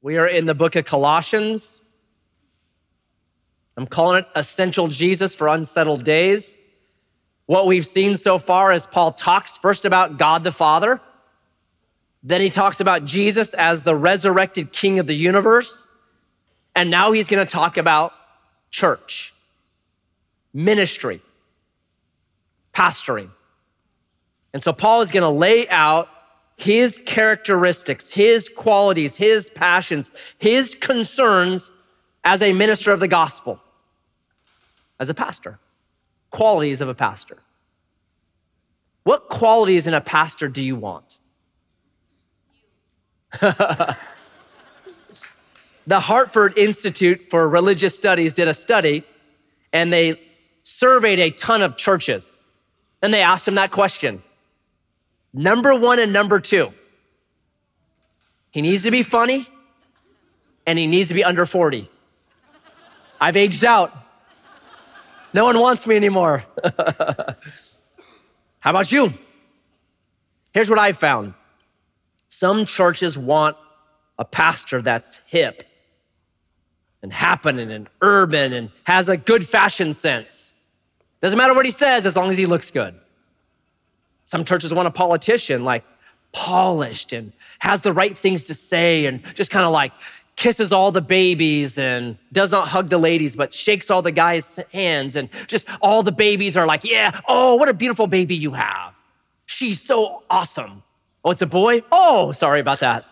We are in the book of Colossians. I'm calling it Essential Jesus for Unsettled Days. What we've seen so far is Paul talks first about God the Father, then he talks about Jesus as the resurrected King of the universe, and now he's going to talk about church, ministry, pastoring. And so Paul is going to lay out his characteristics, his qualities, his passions, his concerns as a minister of the gospel, as a pastor, qualities of a pastor. What qualities in a pastor do you want? the Hartford Institute for Religious Studies did a study and they surveyed a ton of churches and they asked them that question Number one and number two, he needs to be funny and he needs to be under 40. I've aged out. No one wants me anymore. How about you? Here's what I found some churches want a pastor that's hip and happening and urban and has a good fashion sense. Doesn't matter what he says as long as he looks good. Some churches want a politician like polished and has the right things to say and just kind of like kisses all the babies and does not hug the ladies, but shakes all the guys' hands. And just all the babies are like, yeah, oh, what a beautiful baby you have. She's so awesome. Oh, it's a boy? Oh, sorry about that.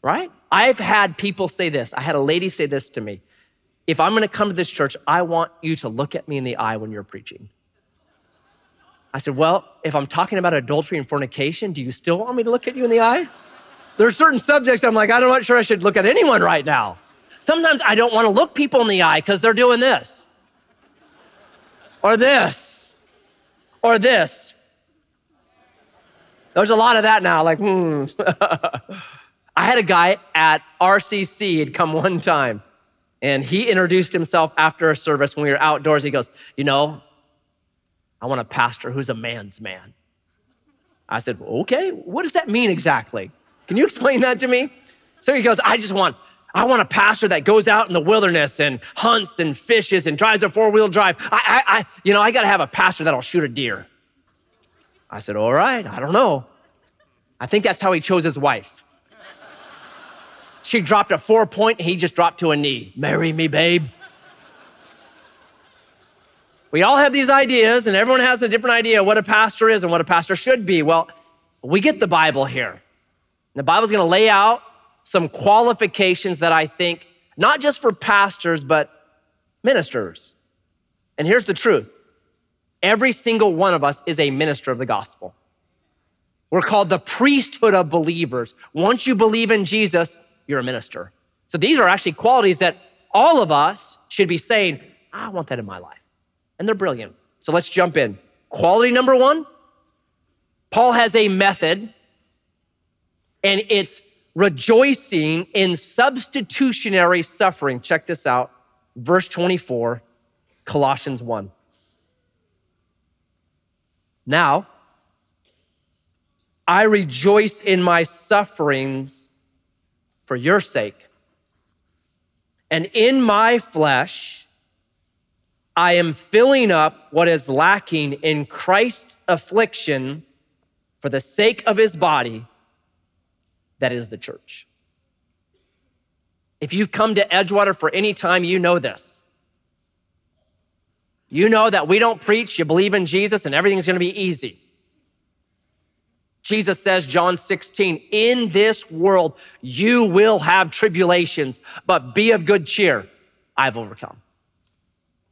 right? I've had people say this. I had a lady say this to me if I'm gonna come to this church, I want you to look at me in the eye when you're preaching. I said, Well, if I'm talking about adultery and fornication, do you still want me to look at you in the eye? There are certain subjects I'm like, I'm not sure I should look at anyone right now. Sometimes I don't wanna look people in the eye because they're doing this, or this, or this. There's a lot of that now, like, hmm. I had a guy at RCC, he'd come one time. And he introduced himself after a service when we were outdoors. He goes, You know, I want a pastor who's a man's man. I said, Okay, what does that mean exactly? Can you explain that to me? So he goes, I just want, I want a pastor that goes out in the wilderness and hunts and fishes and drives a four wheel drive. I, I, I, you know, I got to have a pastor that'll shoot a deer. I said, All right, I don't know. I think that's how he chose his wife. She dropped a four point, he just dropped to a knee. Marry me, babe. We all have these ideas, and everyone has a different idea what a pastor is and what a pastor should be. Well, we get the Bible here. The Bible's gonna lay out some qualifications that I think, not just for pastors, but ministers. And here's the truth every single one of us is a minister of the gospel. We're called the priesthood of believers. Once you believe in Jesus, you're a minister. So these are actually qualities that all of us should be saying, I want that in my life. And they're brilliant. So let's jump in. Quality number one Paul has a method, and it's rejoicing in substitutionary suffering. Check this out. Verse 24, Colossians 1. Now, I rejoice in my sufferings for your sake. And in my flesh, I am filling up what is lacking in Christ's affliction for the sake of his body, that is the church. If you've come to Edgewater for any time, you know this. You know that we don't preach, you believe in Jesus, and everything's gonna be easy. Jesus says, John 16, in this world you will have tribulations, but be of good cheer. I've overcome.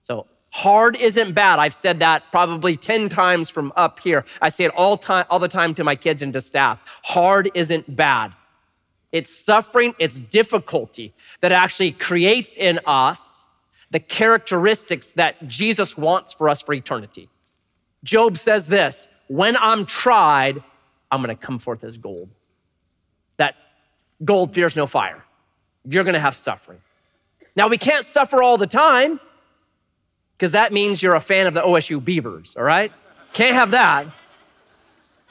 So hard isn't bad. I've said that probably 10 times from up here. I say it all time, all the time to my kids and to staff. Hard isn't bad. It's suffering, it's difficulty that actually creates in us the characteristics that Jesus wants for us for eternity. Job says this, when I'm tried, I'm going to come forth as gold. That gold fears no fire. You're going to have suffering. Now, we can't suffer all the time because that means you're a fan of the OSU Beavers, all right? Can't have that.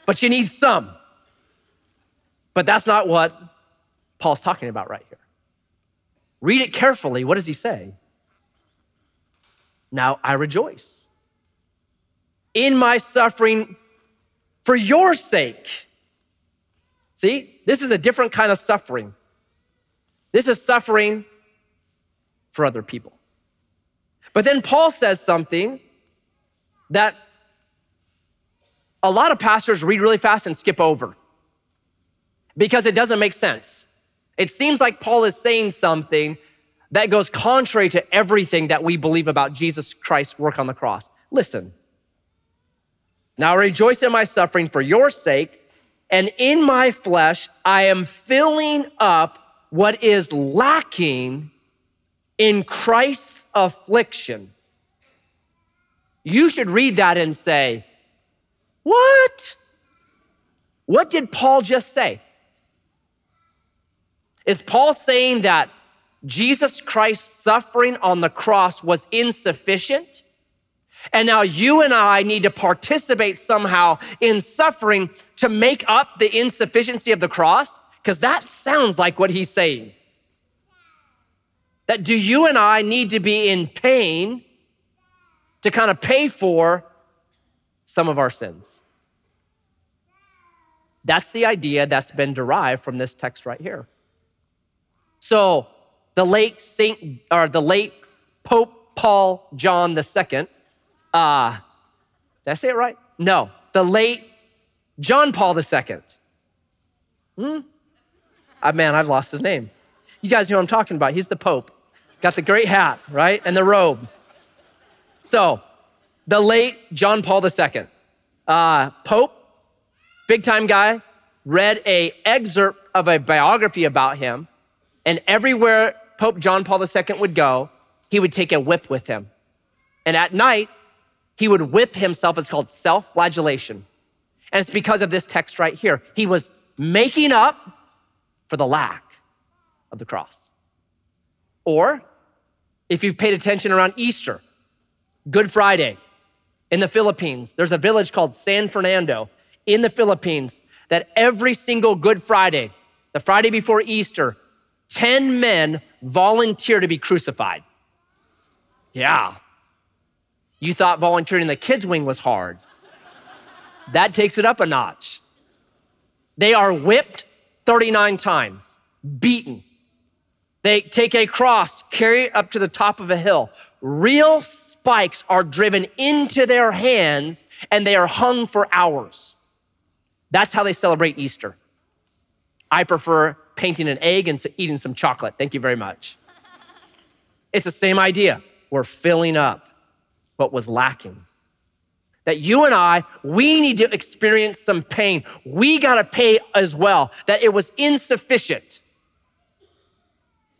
But you need some. But that's not what Paul's talking about right here. Read it carefully. What does he say? Now I rejoice in my suffering for your sake. See, this is a different kind of suffering. This is suffering for other people. But then Paul says something that a lot of pastors read really fast and skip over because it doesn't make sense. It seems like Paul is saying something that goes contrary to everything that we believe about Jesus Christ's work on the cross. Listen. Now rejoice in my suffering for your sake, and in my flesh I am filling up what is lacking in Christ's affliction. You should read that and say, What? What did Paul just say? Is Paul saying that Jesus Christ's suffering on the cross was insufficient? And now you and I need to participate somehow in suffering to make up the insufficiency of the cross? Because that sounds like what he's saying. That do you and I need to be in pain to kind of pay for some of our sins? That's the idea that's been derived from this text right here. So the late Saint or the late Pope Paul John II, uh, did I say it right? No, the late John Paul II. Hmm? Uh, man, I've lost his name. You guys know what I'm talking about. He's the Pope. Got the great hat, right? And the robe. So, the late John Paul II, uh, Pope, big time guy, read a excerpt of a biography about him and everywhere Pope John Paul II would go, he would take a whip with him. And at night, he would whip himself. It's called self flagellation. And it's because of this text right here. He was making up for the lack of the cross. Or if you've paid attention around Easter, Good Friday in the Philippines, there's a village called San Fernando in the Philippines that every single Good Friday, the Friday before Easter, 10 men volunteer to be crucified. Yeah. You thought volunteering in the kids' wing was hard. That takes it up a notch. They are whipped 39 times, beaten. They take a cross, carry it up to the top of a hill. Real spikes are driven into their hands and they are hung for hours. That's how they celebrate Easter. I prefer painting an egg and eating some chocolate. Thank you very much. It's the same idea. We're filling up what was lacking. That you and I, we need to experience some pain. We got to pay as well, that it was insufficient.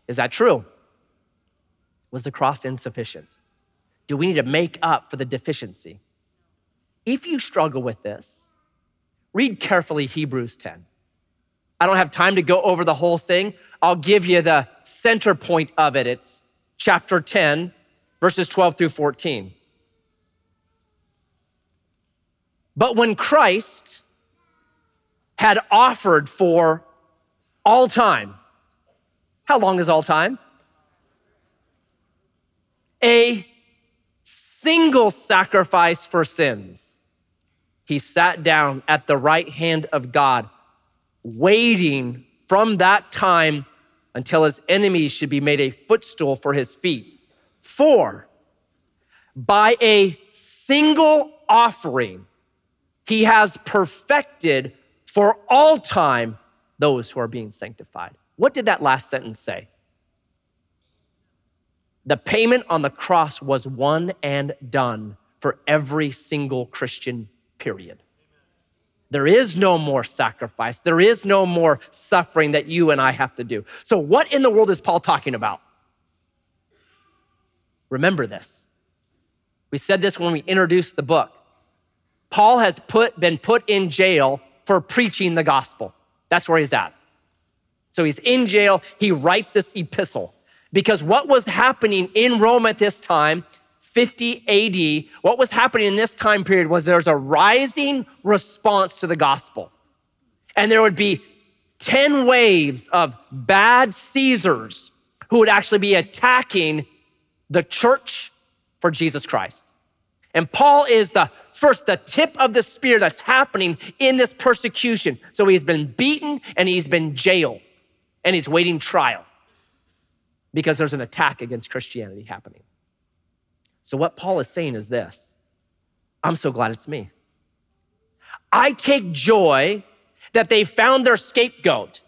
Is that true? Was the cross insufficient? Do we need to make up for the deficiency? If you struggle with this, read carefully Hebrews 10. I don't have time to go over the whole thing. I'll give you the center point of it. It's chapter 10, verses 12 through 14. But when Christ had offered for all time, how long is all time? A single sacrifice for sins. He sat down at the right hand of God waiting from that time until his enemies should be made a footstool for his feet. For by a single offering, he has perfected for all time those who are being sanctified. What did that last sentence say? The payment on the cross was one and done for every single Christian, period. There is no more sacrifice. There is no more suffering that you and I have to do. So, what in the world is Paul talking about? Remember this. We said this when we introduced the book. Paul has put, been put in jail for preaching the gospel. That's where he's at. So he's in jail. He writes this epistle because what was happening in Rome at this time 50 AD, what was happening in this time period was there's a rising response to the gospel. And there would be 10 waves of bad Caesars who would actually be attacking the church for Jesus Christ. And Paul is the first, the tip of the spear that's happening in this persecution. So he's been beaten and he's been jailed and he's waiting trial because there's an attack against Christianity happening. So, what Paul is saying is this I'm so glad it's me. I take joy that they found their scapegoat,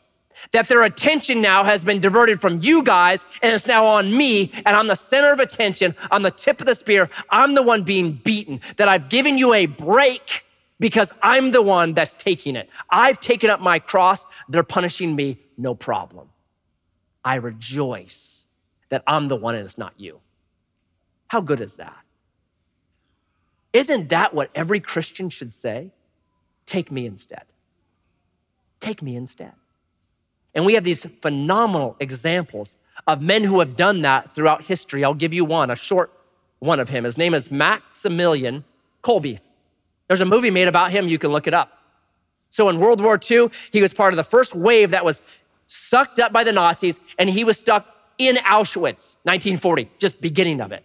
that their attention now has been diverted from you guys and it's now on me, and I'm the center of attention. I'm the tip of the spear. I'm the one being beaten, that I've given you a break because I'm the one that's taking it. I've taken up my cross. They're punishing me, no problem. I rejoice that I'm the one and it's not you. How good is that? Isn't that what every Christian should say? Take me instead. Take me instead. And we have these phenomenal examples of men who have done that throughout history. I'll give you one, a short one of him. His name is Maximilian Kolbe. There's a movie made about him, you can look it up. So in World War II, he was part of the first wave that was sucked up by the Nazis, and he was stuck in Auschwitz, 1940, just beginning of it.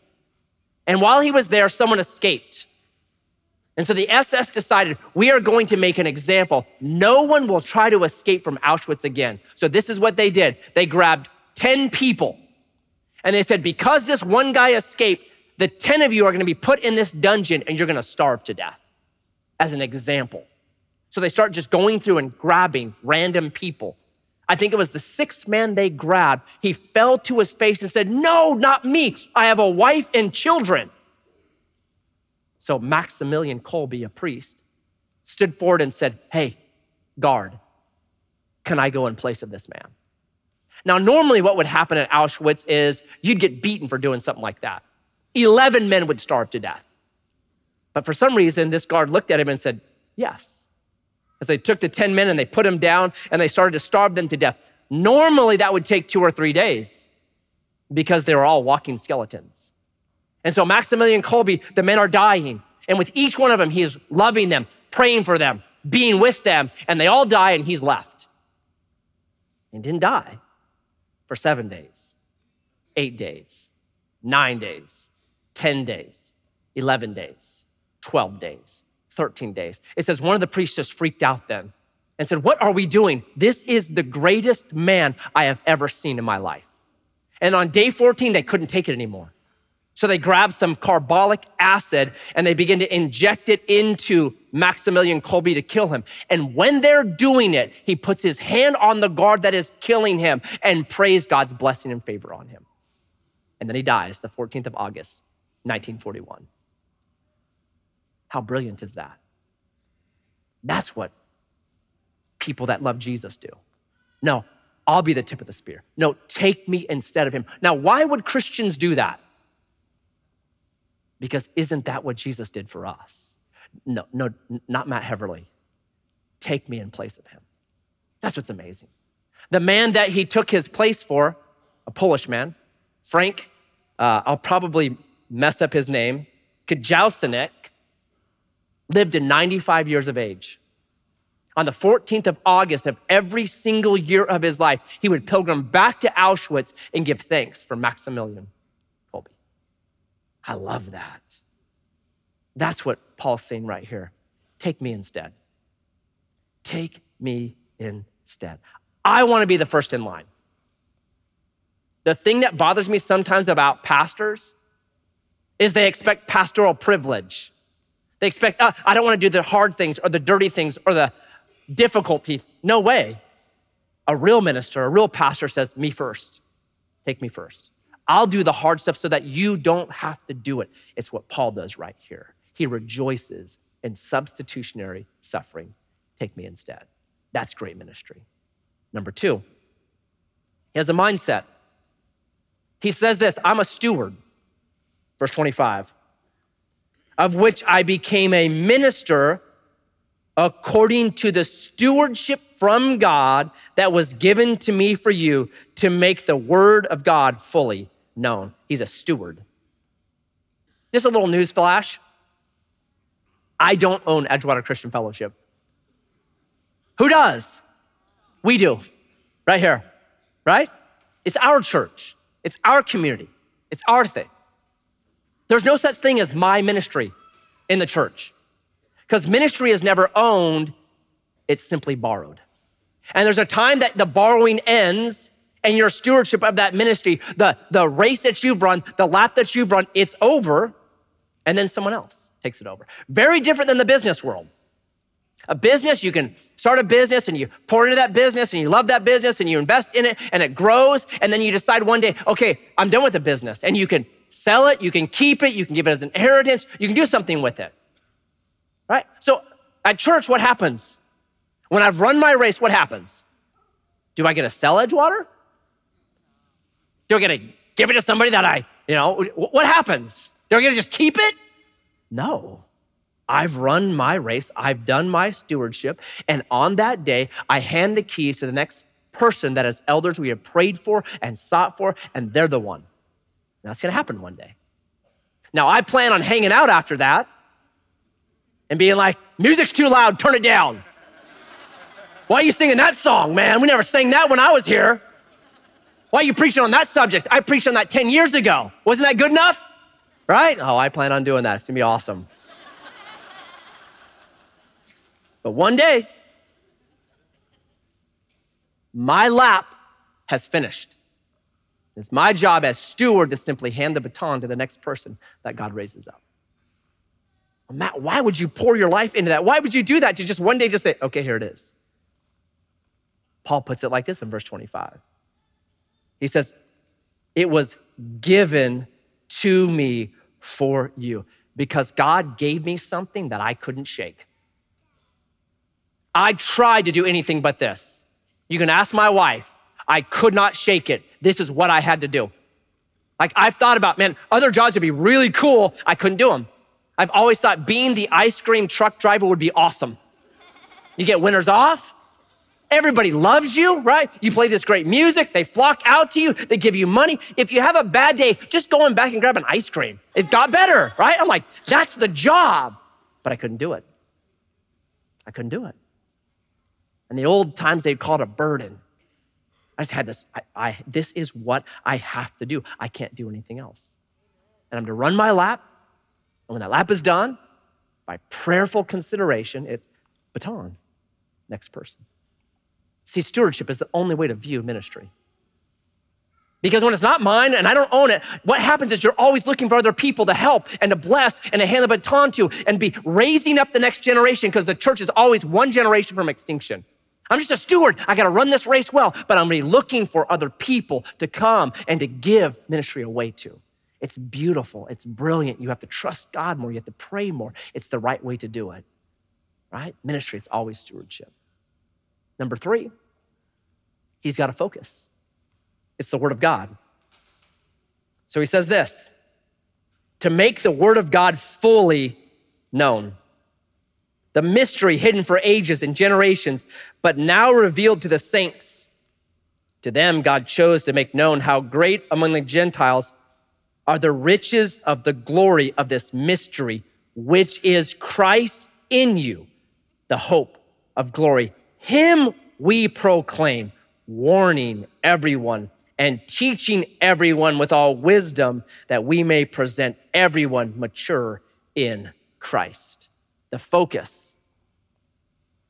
And while he was there, someone escaped. And so the SS decided, we are going to make an example. No one will try to escape from Auschwitz again. So this is what they did. They grabbed 10 people and they said, because this one guy escaped, the 10 of you are going to be put in this dungeon and you're going to starve to death as an example. So they start just going through and grabbing random people. I think it was the sixth man they grabbed. He fell to his face and said, No, not me. I have a wife and children. So Maximilian Kolbe, a priest, stood forward and said, Hey, guard, can I go in place of this man? Now, normally what would happen at Auschwitz is you'd get beaten for doing something like that. 11 men would starve to death. But for some reason, this guard looked at him and said, Yes. As they took the 10 men and they put them down and they started to starve them to death. Normally, that would take two or three days because they were all walking skeletons. And so Maximilian Kolbe, the men are dying. And with each one of them, he is loving them, praying for them, being with them, and they all die and he's left. And didn't die for seven days, eight days, nine days, 10 days, 11 days, 12 days, 13 days. It says one of the priests just freaked out then and said, What are we doing? This is the greatest man I have ever seen in my life. And on day 14, they couldn't take it anymore. So they grab some carbolic acid and they begin to inject it into Maximilian Kolbe to kill him. And when they're doing it, he puts his hand on the guard that is killing him and prays God's blessing and favor on him. And then he dies the 14th of August, 1941. How brilliant is that? That's what people that love Jesus do. No, I'll be the tip of the spear. No, take me instead of him. Now, why would Christians do that? Because isn't that what Jesus did for us? No, no, not Matt Heverly. Take me in place of him. That's what's amazing. The man that he took his place for, a Polish man, Frank, uh, I'll probably mess up his name, Kajausinek, lived to 95 years of age. On the 14th of August of every single year of his life, he would pilgrim back to Auschwitz and give thanks for Maximilian I love that. That's what Paul's saying right here. Take me instead. Take me instead. I want to be the first in line. The thing that bothers me sometimes about pastors is they expect pastoral privilege. They expect, oh, I don't want to do the hard things or the dirty things or the difficulty. No way. A real minister, a real pastor says, Me first. Take me first. I'll do the hard stuff so that you don't have to do it. It's what Paul does right here. He rejoices in substitutionary suffering. Take me instead. That's great ministry. Number two, he has a mindset. He says this I'm a steward, verse 25, of which I became a minister according to the stewardship from God that was given to me for you to make the word of God fully known. He's a steward. Just a little news flash. I don't own Edgewater Christian Fellowship. Who does? We do, right here, right? It's our church, it's our community, it's our thing. There's no such thing as my ministry in the church because ministry is never owned, it's simply borrowed. And there's a time that the borrowing ends and your stewardship of that ministry, the, the race that you've run, the lap that you've run, it's over, and then someone else takes it over. Very different than the business world. A business, you can start a business and you pour into that business and you love that business and you invest in it and it grows. And then you decide one day, okay, I'm done with the business. And you can sell it, you can keep it, you can give it as an inheritance, you can do something with it. Right? So at church, what happens? When I've run my race, what happens? Do I get to sell Edgewater? I get to give it to somebody that I, you know, what happens? I get to just keep it? No. I've run my race, I've done my stewardship, and on that day, I hand the keys to the next person that as elders we have prayed for and sought for, and they're the one. That's gonna happen one day. Now, I plan on hanging out after that and being like, music's too loud, turn it down. Why are you singing that song, man? We never sang that when I was here. Why are you preaching on that subject? I preached on that 10 years ago. Wasn't that good enough? Right? Oh, I plan on doing that. It's gonna be awesome. but one day, my lap has finished. It's my job as steward to simply hand the baton to the next person that God raises up. Matt, why would you pour your life into that? Why would you do that to just one day just say, okay, here it is? Paul puts it like this in verse 25. He says, It was given to me for you because God gave me something that I couldn't shake. I tried to do anything but this. You can ask my wife, I could not shake it. This is what I had to do. Like I've thought about, man, other jobs would be really cool. I couldn't do them. I've always thought being the ice cream truck driver would be awesome. You get winters off, Everybody loves you, right? You play this great music. They flock out to you. They give you money. If you have a bad day, just go in back and grab an ice cream. It got better, right? I'm like, that's the job. But I couldn't do it. I couldn't do it. In the old times, they'd call it a burden. I just had this, I, I, this is what I have to do. I can't do anything else. And I'm to run my lap. And when that lap is done, by prayerful consideration, it's baton, next person. See, stewardship is the only way to view ministry. Because when it's not mine and I don't own it, what happens is you're always looking for other people to help and to bless and to hand the baton to and be raising up the next generation because the church is always one generation from extinction. I'm just a steward. I got to run this race well, but I'm really looking for other people to come and to give ministry away to. It's beautiful. It's brilliant. You have to trust God more. You have to pray more. It's the right way to do it, right? Ministry, it's always stewardship. Number three, he's got a focus. It's the Word of God. So he says this to make the Word of God fully known. The mystery hidden for ages and generations, but now revealed to the saints. To them, God chose to make known how great among the Gentiles are the riches of the glory of this mystery, which is Christ in you, the hope of glory. Him we proclaim, warning everyone and teaching everyone with all wisdom that we may present everyone mature in Christ. The focus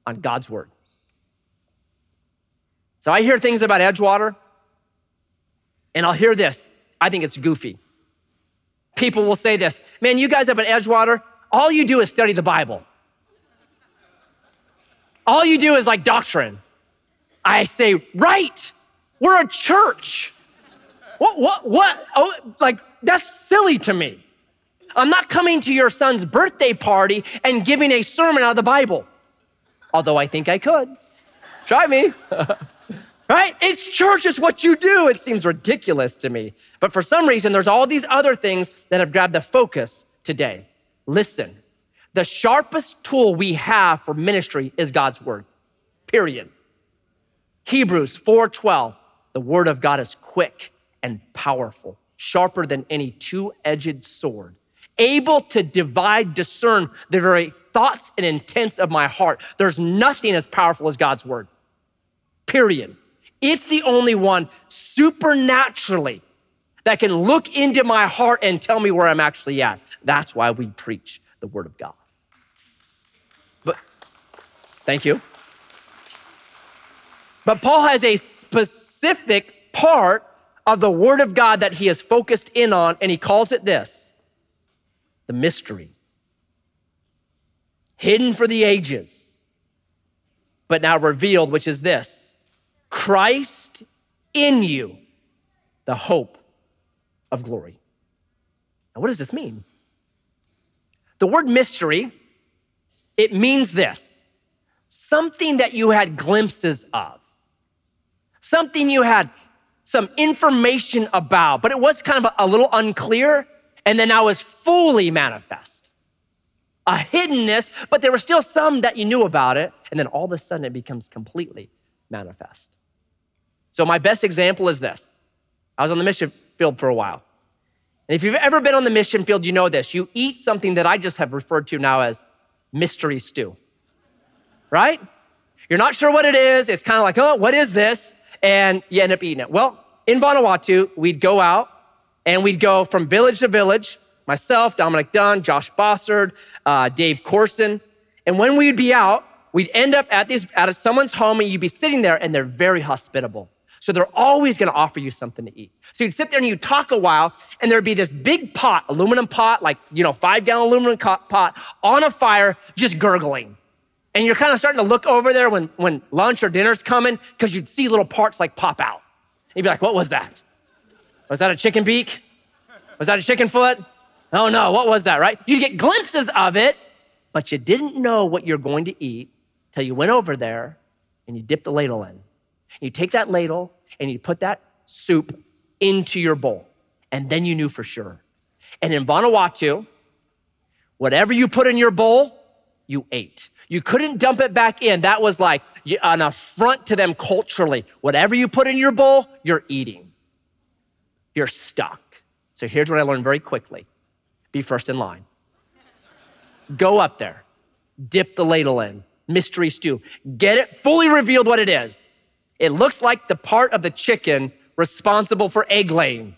on God's word. So I hear things about Edgewater, and I'll hear this. I think it's goofy. People will say this Man, you guys up at Edgewater, all you do is study the Bible. All you do is like doctrine. I say, right, we're a church. What, what, what? Oh, like, that's silly to me. I'm not coming to your son's birthday party and giving a sermon out of the Bible, although I think I could. Try me. right? It's church, it's what you do. It seems ridiculous to me. But for some reason, there's all these other things that have grabbed the focus today. Listen, the sharpest tool we have for ministry is God's word, period. Hebrews 4:12, the word of God is quick and powerful, sharper than any two-edged sword, able to divide, discern the very thoughts and intents of my heart. There's nothing as powerful as God's word. period. It's the only one supernaturally that can look into my heart and tell me where I'm actually at. That's why we preach the Word of God. Thank you. But Paul has a specific part of the Word of God that he is focused in on, and he calls it this the mystery. Hidden for the ages, but now revealed, which is this Christ in you, the hope of glory. Now, what does this mean? The word mystery, it means this something that you had glimpses of, something you had some information about, but it was kind of a, a little unclear, and then now is fully manifest. A hiddenness, but there were still some that you knew about it, and then all of a sudden it becomes completely manifest. So, my best example is this I was on the mission field for a while. And if you've ever been on the mission field, you know this. You eat something that I just have referred to now as mystery stew, right? You're not sure what it is. It's kind of like, oh, what is this? And you end up eating it. Well, in Vanuatu, we'd go out and we'd go from village to village, myself, Dominic Dunn, Josh Bossard, uh, Dave Corson. And when we'd be out, we'd end up at, these, at someone's home and you'd be sitting there and they're very hospitable. So they're always gonna offer you something to eat. So you'd sit there and you'd talk a while, and there'd be this big pot, aluminum pot, like, you know, five gallon aluminum pot on a fire, just gurgling. And you're kind of starting to look over there when, when lunch or dinner's coming, because you'd see little parts like pop out. You'd be like, what was that? Was that a chicken beak? Was that a chicken foot? Oh no, what was that, right? You'd get glimpses of it, but you didn't know what you're going to eat till you went over there and you dipped the ladle in. You take that ladle and you put that soup into your bowl, and then you knew for sure. And in Vanuatu, whatever you put in your bowl, you ate. You couldn't dump it back in. That was like an affront to them culturally. Whatever you put in your bowl, you're eating. You're stuck. So here's what I learned very quickly be first in line. Go up there, dip the ladle in, mystery stew, get it fully revealed what it is. It looks like the part of the chicken responsible for egg laying.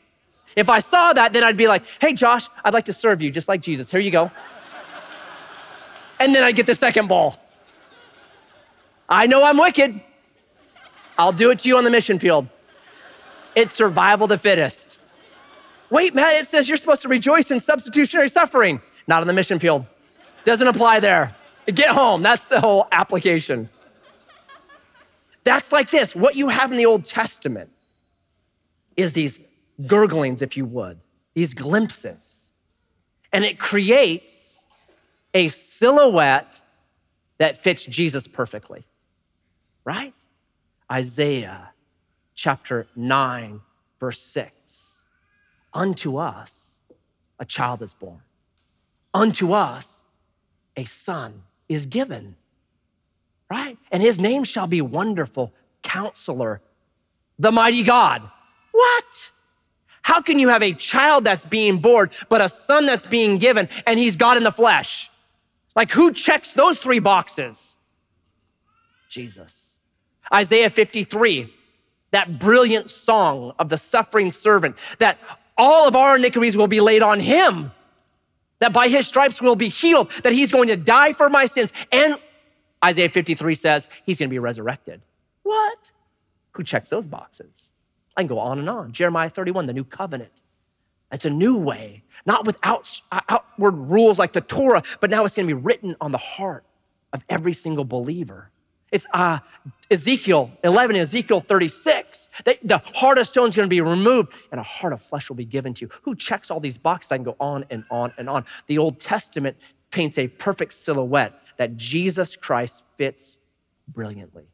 If I saw that, then I'd be like, hey, Josh, I'd like to serve you just like Jesus. Here you go. And then I'd get the second ball. I know I'm wicked. I'll do it to you on the mission field. It's survival the fittest. Wait, Matt, it says you're supposed to rejoice in substitutionary suffering. Not on the mission field. Doesn't apply there. Get home. That's the whole application. That's like this. What you have in the Old Testament is these gurglings, if you would, these glimpses. And it creates a silhouette that fits Jesus perfectly, right? Isaiah chapter 9, verse 6. Unto us a child is born, unto us a son is given right? And his name shall be Wonderful Counselor, the Mighty God. What? How can you have a child that's being born, but a son that's being given, and he's God in the flesh? Like, who checks those three boxes? Jesus. Isaiah 53, that brilliant song of the suffering servant, that all of our iniquities will be laid on him, that by his stripes we'll be healed, that he's going to die for my sins and Isaiah 53 says he's going to be resurrected. What? Who checks those boxes? I can go on and on. Jeremiah 31, the new covenant. It's a new way, not with out, outward rules like the Torah, but now it's going to be written on the heart of every single believer. It's uh, Ezekiel 11, Ezekiel 36. That the heart of stone is going to be removed and a heart of flesh will be given to you. Who checks all these boxes? I can go on and on and on. The Old Testament paints a perfect silhouette that Jesus Christ fits brilliantly.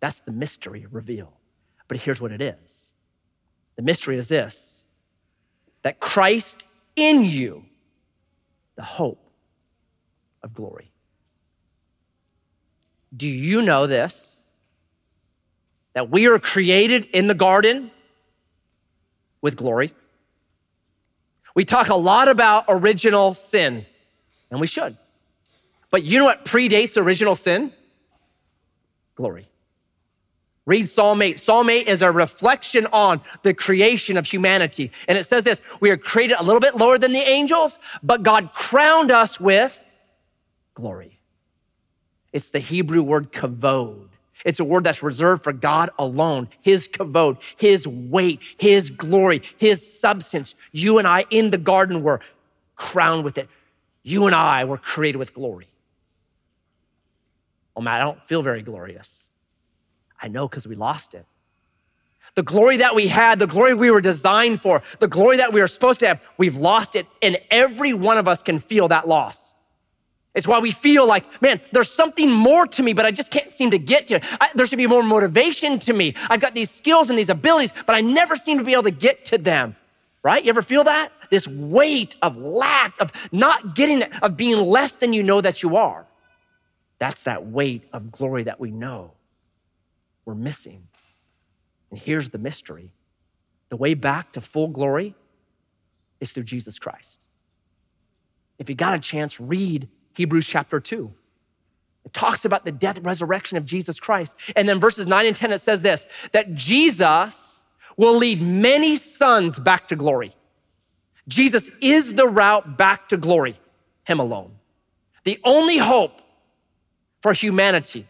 That's the mystery revealed. But here's what it is the mystery is this that Christ in you, the hope of glory. Do you know this? That we are created in the garden with glory. We talk a lot about original sin, and we should. But you know what predates original sin? Glory. Read Psalm 8. Psalm 8 is a reflection on the creation of humanity. And it says this We are created a little bit lower than the angels, but God crowned us with glory. It's the Hebrew word kavod. It's a word that's reserved for God alone, His kavod, His weight, His glory, His substance. You and I in the garden were crowned with it. You and I were created with glory. Oh man, I don't feel very glorious. I know because we lost it. The glory that we had, the glory we were designed for, the glory that we were supposed to have, we've lost it. And every one of us can feel that loss. It's why we feel like, man, there's something more to me, but I just can't seem to get to it. I, there should be more motivation to me. I've got these skills and these abilities, but I never seem to be able to get to them. Right? You ever feel that? This weight of lack, of not getting of being less than you know that you are. That's that weight of glory that we know missing. And here's the mystery the way back to full glory is through Jesus Christ. If you got a chance, read Hebrews chapter 2. It talks about the death resurrection of Jesus Christ. And then verses 9 and 10, it says this that Jesus will lead many sons back to glory. Jesus is the route back to glory, Him alone. The only hope for humanity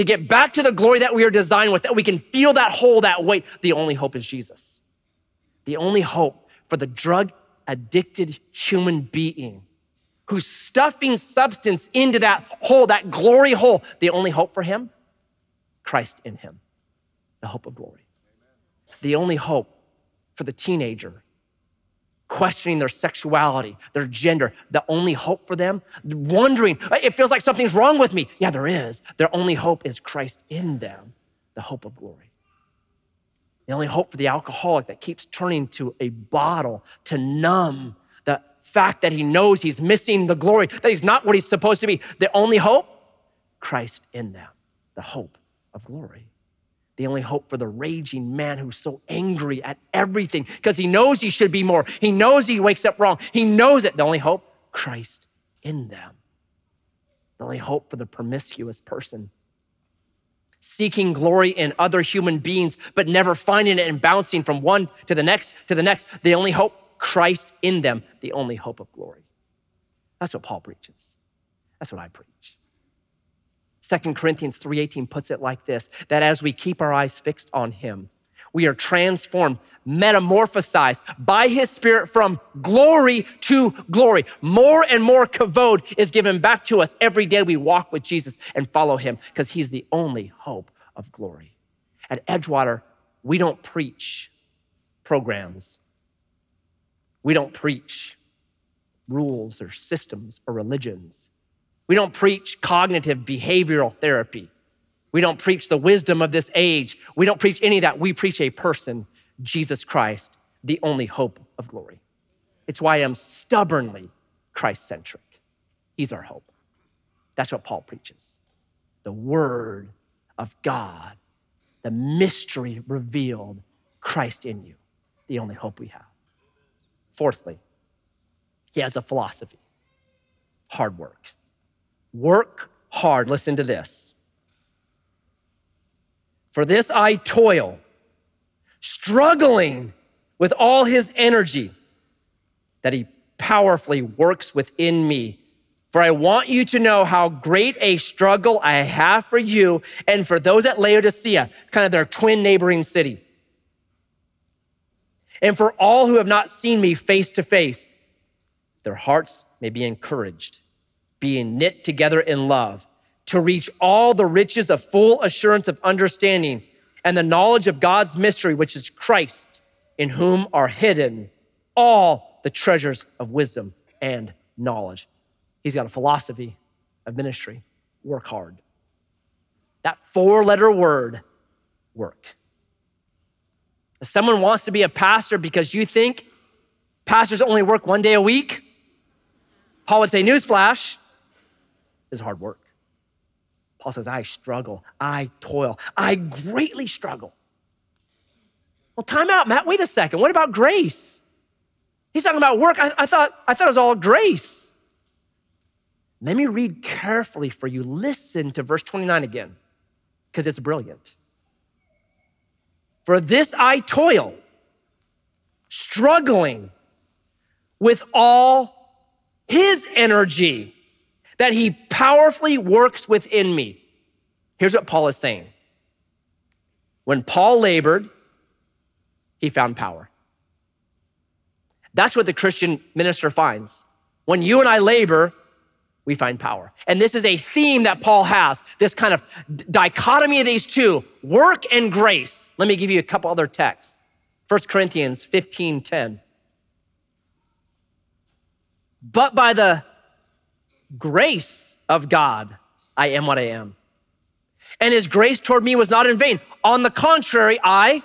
to get back to the glory that we are designed with, that we can feel that hole, that weight, the only hope is Jesus. The only hope for the drug addicted human being who's stuffing substance into that hole, that glory hole. The only hope for him? Christ in him, the hope of glory. The only hope for the teenager questioning their sexuality, their gender, the only hope for them, wondering, it feels like something's wrong with me. Yeah, there is. Their only hope is Christ in them, the hope of glory. The only hope for the alcoholic that keeps turning to a bottle to numb the fact that he knows he's missing the glory, that he's not what he's supposed to be. The only hope, Christ in them, the hope of glory. The only hope for the raging man who's so angry at everything because he knows he should be more. He knows he wakes up wrong. He knows it. The only hope, Christ in them. The only hope for the promiscuous person seeking glory in other human beings, but never finding it and bouncing from one to the next to the next. The only hope, Christ in them, the only hope of glory. That's what Paul preaches. That's what I preach. 2 Corinthians 3:18 puts it like this that as we keep our eyes fixed on him, we are transformed, metamorphosized by his spirit from glory to glory. More and more kavod is given back to us every day we walk with Jesus and follow him because he's the only hope of glory. At Edgewater, we don't preach programs. We don't preach rules or systems or religions. We don't preach cognitive behavioral therapy. We don't preach the wisdom of this age. We don't preach any of that. We preach a person, Jesus Christ, the only hope of glory. It's why I'm stubbornly Christ centric. He's our hope. That's what Paul preaches. The Word of God, the mystery revealed, Christ in you, the only hope we have. Fourthly, he has a philosophy hard work. Work hard. Listen to this. For this I toil, struggling with all his energy that he powerfully works within me. For I want you to know how great a struggle I have for you and for those at Laodicea, kind of their twin neighboring city and for all who have not seen me face to face, their hearts may be encouraged, being knit together in love, to reach all the riches of full assurance of understanding and the knowledge of God's mystery, which is Christ, in whom are hidden all the treasures of wisdom and knowledge. He's got a philosophy of ministry work hard. That four letter word, work. If someone wants to be a pastor because you think pastors only work one day a week, Paul would say, Newsflash, is hard work. Paul says, I struggle, I toil, I greatly struggle. Well, time out, Matt. Wait a second. What about grace? He's talking about work. I, I, thought, I thought it was all grace. Let me read carefully for you. Listen to verse 29 again, because it's brilliant. For this I toil, struggling with all his energy that he powerfully works within me. Here's what Paul is saying. When Paul labored, he found power. That's what the Christian minister finds. When you and I labor, we find power. And this is a theme that Paul has this kind of dichotomy of these two work and grace. Let me give you a couple other texts 1 Corinthians 15 10. But by the grace of God, I am what I am. And his grace toward me was not in vain. On the contrary, I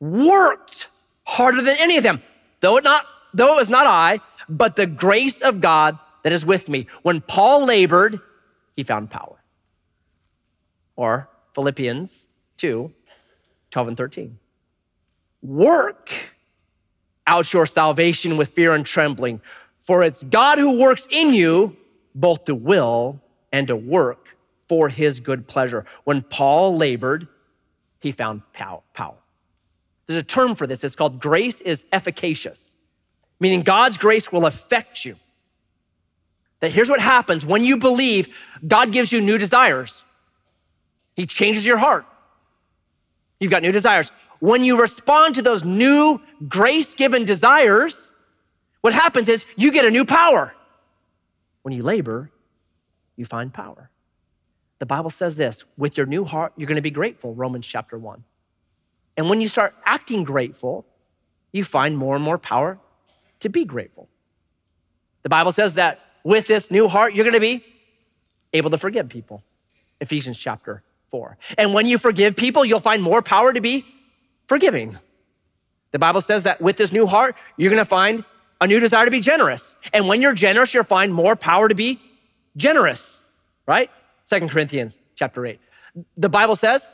worked harder than any of them, though it not though it was not I, but the grace of God that is with me. When Paul labored, he found power. Or Philippians 2, 12 and 13. Work out your salvation with fear and trembling, for it's God who works in you both to will and to work for his good pleasure. When Paul labored, he found power. There's a term for this. It's called grace is efficacious, meaning God's grace will affect you. That here's what happens when you believe, God gives you new desires. He changes your heart. You've got new desires. When you respond to those new grace given desires, what happens is you get a new power. When you labor, you find power. The Bible says this with your new heart, you're going to be grateful, Romans chapter 1. And when you start acting grateful, you find more and more power to be grateful. The Bible says that with this new heart, you're going to be able to forgive people. Ephesians chapter 4. And when you forgive people, you'll find more power to be forgiving. The Bible says that with this new heart, you're going to find a new desire to be generous. And when you're generous, you'll find more power to be generous, right? Second Corinthians chapter 8. The Bible says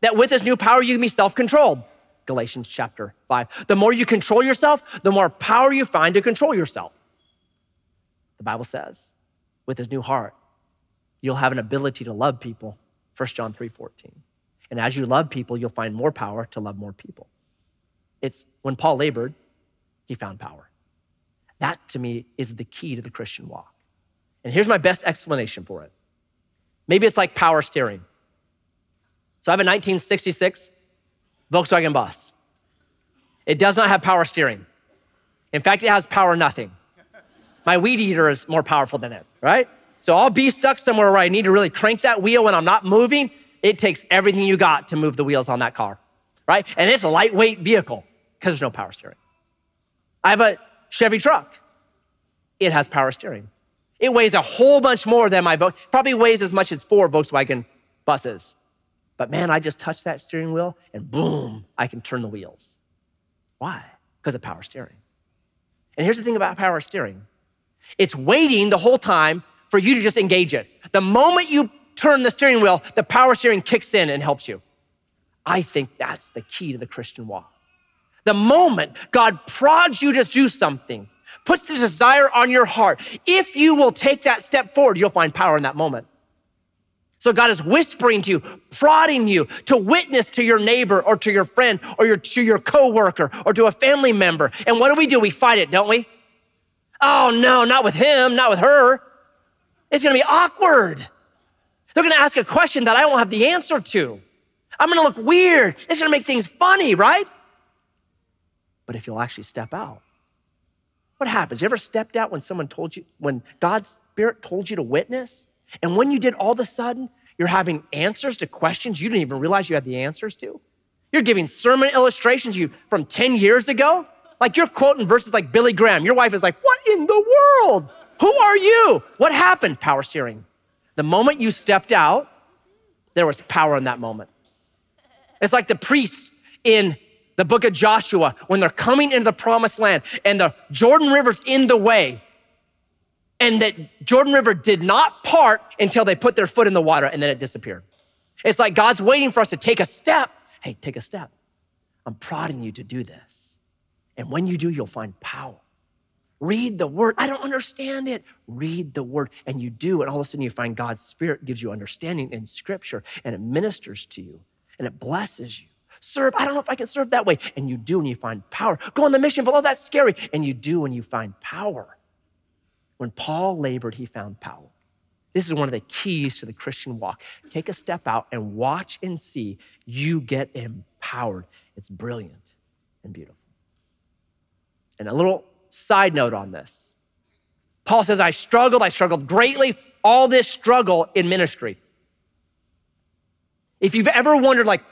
that with this new power, you can be self controlled. Galatians chapter 5. The more you control yourself, the more power you find to control yourself. The Bible says, with this new heart, you'll have an ability to love people. 1 John 3 14. And as you love people, you'll find more power to love more people. It's when Paul labored, he found power. That to me is the key to the Christian walk. And here's my best explanation for it. Maybe it's like power steering. So I have a 1966 Volkswagen Bus. It does not have power steering. In fact, it has power nothing. My weed eater is more powerful than it, right? So I'll be stuck somewhere where I need to really crank that wheel when I'm not moving. It takes everything you got to move the wheels on that car, right? And it's a lightweight vehicle because there's no power steering. I have a Chevy truck. It has power steering. It weighs a whole bunch more than my boat. Probably weighs as much as four Volkswagen buses. But man, I just touch that steering wheel and boom, I can turn the wheels. Why? Because of power steering. And here's the thing about power steering it's waiting the whole time for you to just engage it. The moment you turn the steering wheel, the power steering kicks in and helps you. I think that's the key to the Christian walk. The moment God prods you to do something, puts the desire on your heart, if you will take that step forward, you'll find power in that moment. So God is whispering to you, prodding you to witness to your neighbor or to your friend or your, to your coworker or to a family member. And what do we do? We fight it, don't we? Oh no, not with him, not with her. It's gonna be awkward. They're gonna ask a question that I won't have the answer to. I'm gonna look weird. It's gonna make things funny, right? But if you'll actually step out, what happens? You ever stepped out when someone told you, when God's Spirit told you to witness? And when you did, all of a sudden, you're having answers to questions you didn't even realize you had the answers to. You're giving sermon illustrations you from 10 years ago. Like you're quoting verses like Billy Graham. Your wife is like, What in the world? Who are you? What happened? Power steering. The moment you stepped out, there was power in that moment. It's like the priests in the book of Joshua when they're coming into the promised land and the Jordan River's in the way and that Jordan River did not part until they put their foot in the water and then it disappeared. It's like God's waiting for us to take a step. Hey, take a step. I'm prodding you to do this. And when you do, you'll find power. Read the word. I don't understand it. Read the word. And you do. And all of a sudden, you find God's Spirit gives you understanding in scripture and it ministers to you and it blesses you. Serve, I don't know if I can serve that way. And you do and you find power. Go on the mission, but oh, that's scary. And you do and you find power. When Paul labored, he found power. This is one of the keys to the Christian walk. Take a step out and watch and see you get empowered. It's brilliant and beautiful. And a little side note on this Paul says, I struggled, I struggled greatly, all this struggle in ministry. If you've ever wondered, like,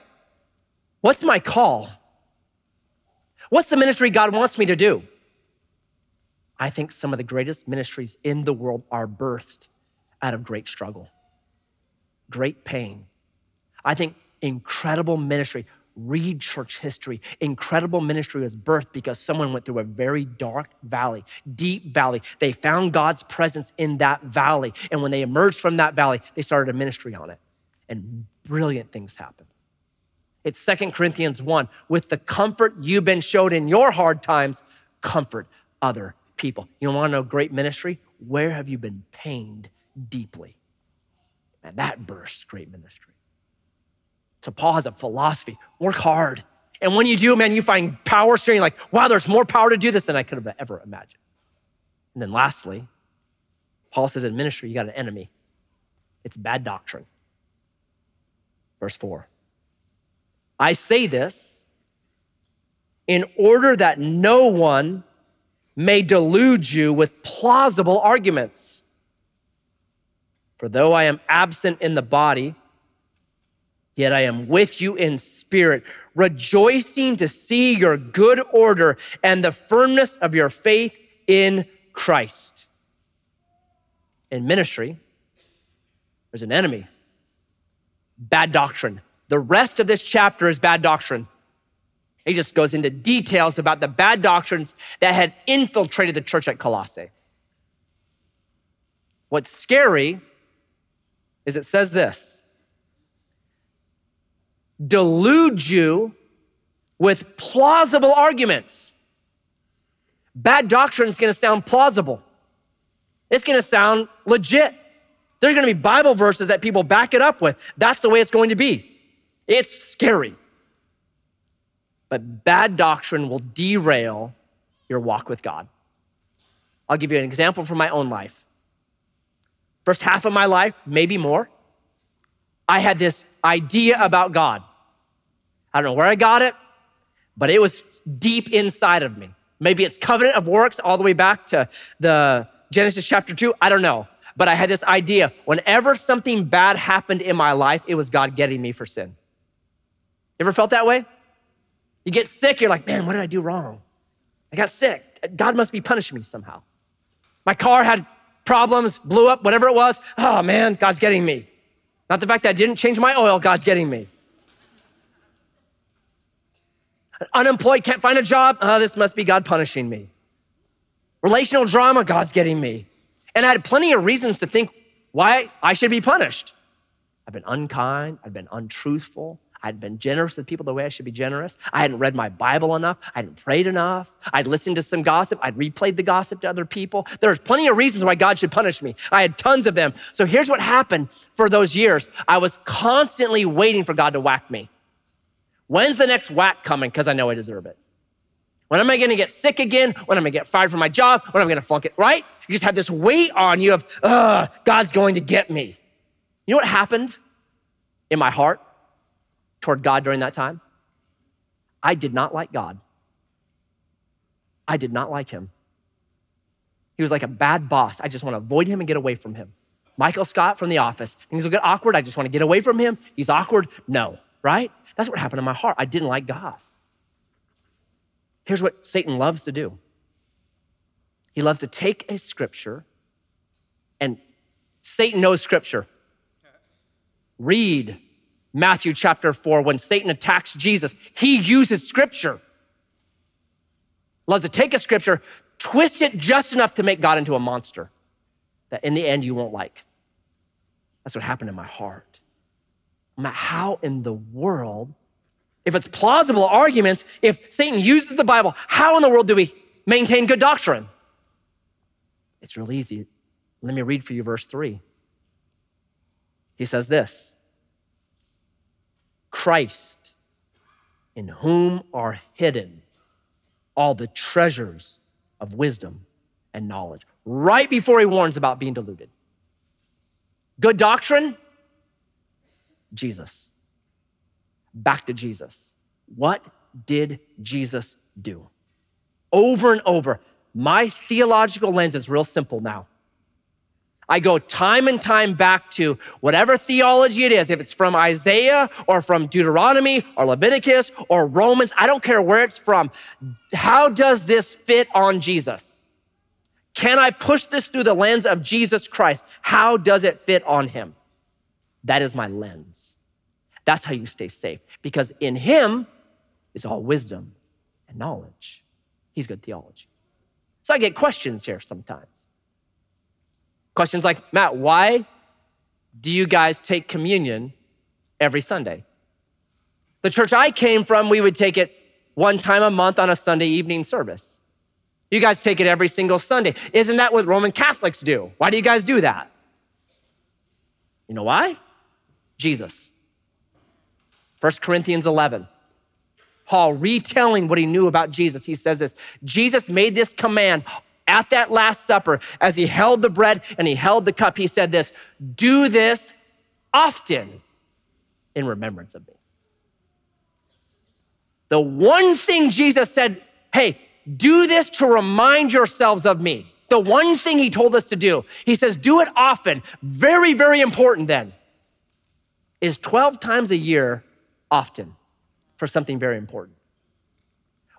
what's my call? What's the ministry God wants me to do? I think some of the greatest ministries in the world are birthed out of great struggle, great pain. I think incredible ministry. Read church history. Incredible ministry was birthed because someone went through a very dark valley, deep valley. They found God's presence in that valley. And when they emerged from that valley, they started a ministry on it. And brilliant things happened. It's Second Corinthians 1 with the comfort you've been showed in your hard times, comfort other people. You want to know great ministry? Where have you been pained deeply. And that bursts great ministry. So Paul has a philosophy work hard. And when you do, man, you find power strength, like, wow, there's more power to do this than I could have ever imagined. And then lastly, Paul says in ministry, you got an enemy. It's bad doctrine. Verse four. I say this in order that no one may delude you with plausible arguments. For though I am absent in the body, yet I am with you in spirit, rejoicing to see your good order and the firmness of your faith in Christ. In ministry, there's an enemy bad doctrine. The rest of this chapter is bad doctrine. He just goes into details about the bad doctrines that had infiltrated the church at Colossae. What's scary is it says this delude you with plausible arguments. Bad doctrine is going to sound plausible. It's going to sound legit. There's going to be Bible verses that people back it up with. That's the way it's going to be. It's scary. But bad doctrine will derail your walk with God. I'll give you an example from my own life. First half of my life, maybe more, I had this idea about God. I don't know where I got it, but it was deep inside of me. Maybe it's covenant of works all the way back to the Genesis chapter 2, I don't know. But I had this idea whenever something bad happened in my life, it was God getting me for sin. Ever felt that way? You get sick, you're like, man, what did I do wrong? I got sick. God must be punishing me somehow. My car had problems, blew up, whatever it was. Oh man, God's getting me. Not the fact that I didn't change my oil, God's getting me. Unemployed, can't find a job. Oh, this must be God punishing me. Relational drama, God's getting me. And I had plenty of reasons to think why I should be punished. I've been unkind, I've been untruthful, I'd been generous with people the way I should be generous. I hadn't read my Bible enough. I hadn't prayed enough. I'd listened to some gossip. I'd replayed the gossip to other people. There's plenty of reasons why God should punish me. I had tons of them. So here's what happened for those years I was constantly waiting for God to whack me. When's the next whack coming? Because I know I deserve it. When am I going to get sick again? When am I going to get fired from my job? When am I going to flunk it? Right? You just have this weight on you of, ugh, God's going to get me. You know what happened in my heart? Toward God during that time? I did not like God. I did not like him. He was like a bad boss. I just want to avoid him and get away from him. Michael Scott from The Office. Things will get awkward. I just want to get away from him. He's awkward. No, right? That's what happened in my heart. I didn't like God. Here's what Satan loves to do he loves to take a scripture, and Satan knows scripture. Read Matthew chapter 4, when Satan attacks Jesus, he uses scripture. Loves to take a scripture, twist it just enough to make God into a monster that in the end you won't like. That's what happened in my heart. How in the world, if it's plausible arguments, if Satan uses the Bible, how in the world do we maintain good doctrine? It's real easy. Let me read for you verse 3. He says this Christ in whom are hidden all the treasures of wisdom and knowledge. Right before he warns about being deluded. Good doctrine, Jesus. Back to Jesus. What did Jesus do? Over and over. My theological lens is real simple now. I go time and time back to whatever theology it is, if it's from Isaiah or from Deuteronomy or Leviticus or Romans, I don't care where it's from. How does this fit on Jesus? Can I push this through the lens of Jesus Christ? How does it fit on him? That is my lens. That's how you stay safe because in him is all wisdom and knowledge. He's good theology. So I get questions here sometimes. Questions like, Matt, why do you guys take communion every Sunday? The church I came from, we would take it one time a month on a Sunday evening service. You guys take it every single Sunday. Isn't that what Roman Catholics do? Why do you guys do that? You know why? Jesus. 1 Corinthians 11. Paul retelling what he knew about Jesus. He says this Jesus made this command at that Last Supper, as he held the bread and he held the cup, he said this Do this often in remembrance of me. The one thing Jesus said, Hey, do this to remind yourselves of me. The one thing he told us to do, he says, do it often. Very, very important then. Is 12 times a year often for something very important?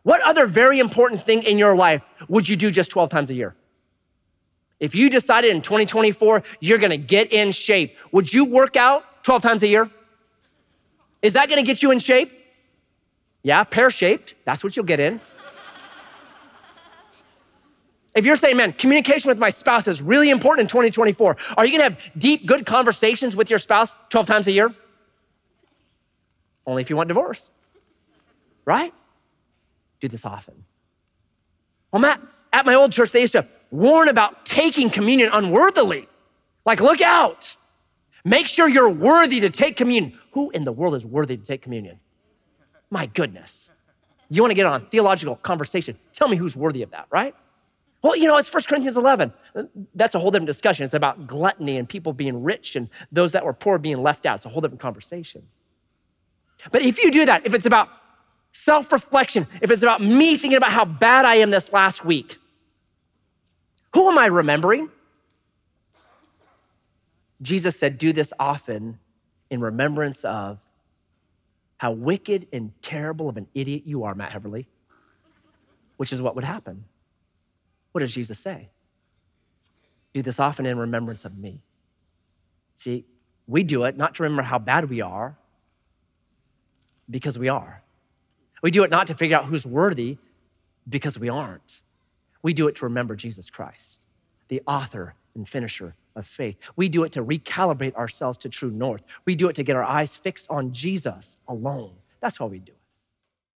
What other very important thing in your life would you do just 12 times a year? If you decided in 2024 you're gonna get in shape, would you work out 12 times a year? Is that gonna get you in shape? Yeah, pear shaped, that's what you'll get in. If you're saying, man, communication with my spouse is really important in 2024, are you gonna have deep, good conversations with your spouse 12 times a year? Only if you want divorce, right? Do this often. Well, Matt, at my old church, they used to warn about taking communion unworthily. Like, look out. Make sure you're worthy to take communion. Who in the world is worthy to take communion? My goodness. You want to get on theological conversation? Tell me who's worthy of that, right? Well, you know, it's 1 Corinthians 11. That's a whole different discussion. It's about gluttony and people being rich and those that were poor being left out. It's a whole different conversation. But if you do that, if it's about self reflection, if it's about me thinking about how bad I am this last week, who am I remembering? Jesus said, Do this often in remembrance of how wicked and terrible of an idiot you are, Matt Heverly, which is what would happen. What does Jesus say? Do this often in remembrance of me. See, we do it not to remember how bad we are, because we are. We do it not to figure out who's worthy because we aren't. We do it to remember Jesus Christ, the author and finisher of faith. We do it to recalibrate ourselves to true north. We do it to get our eyes fixed on Jesus alone. That's why we do it.